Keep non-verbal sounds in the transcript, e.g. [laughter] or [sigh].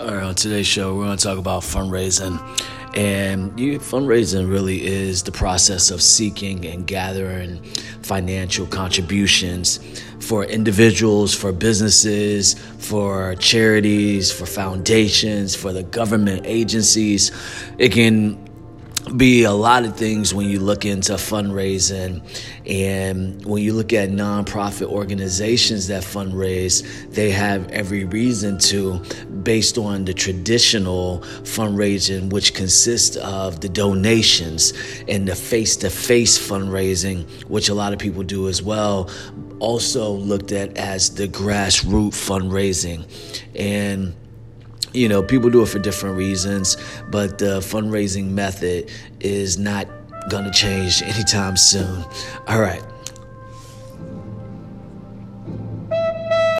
All right, on today's show, we're going to talk about fundraising. And you, fundraising really is the process of seeking and gathering financial contributions for individuals, for businesses, for charities, for foundations, for the government agencies. It can be a lot of things when you look into fundraising and when you look at nonprofit organizations that fundraise they have every reason to based on the traditional fundraising which consists of the donations and the face-to-face fundraising which a lot of people do as well also looked at as the grassroots fundraising. And you know, people do it for different reasons, but the fundraising method is not going to change [laughs] anytime soon. All right.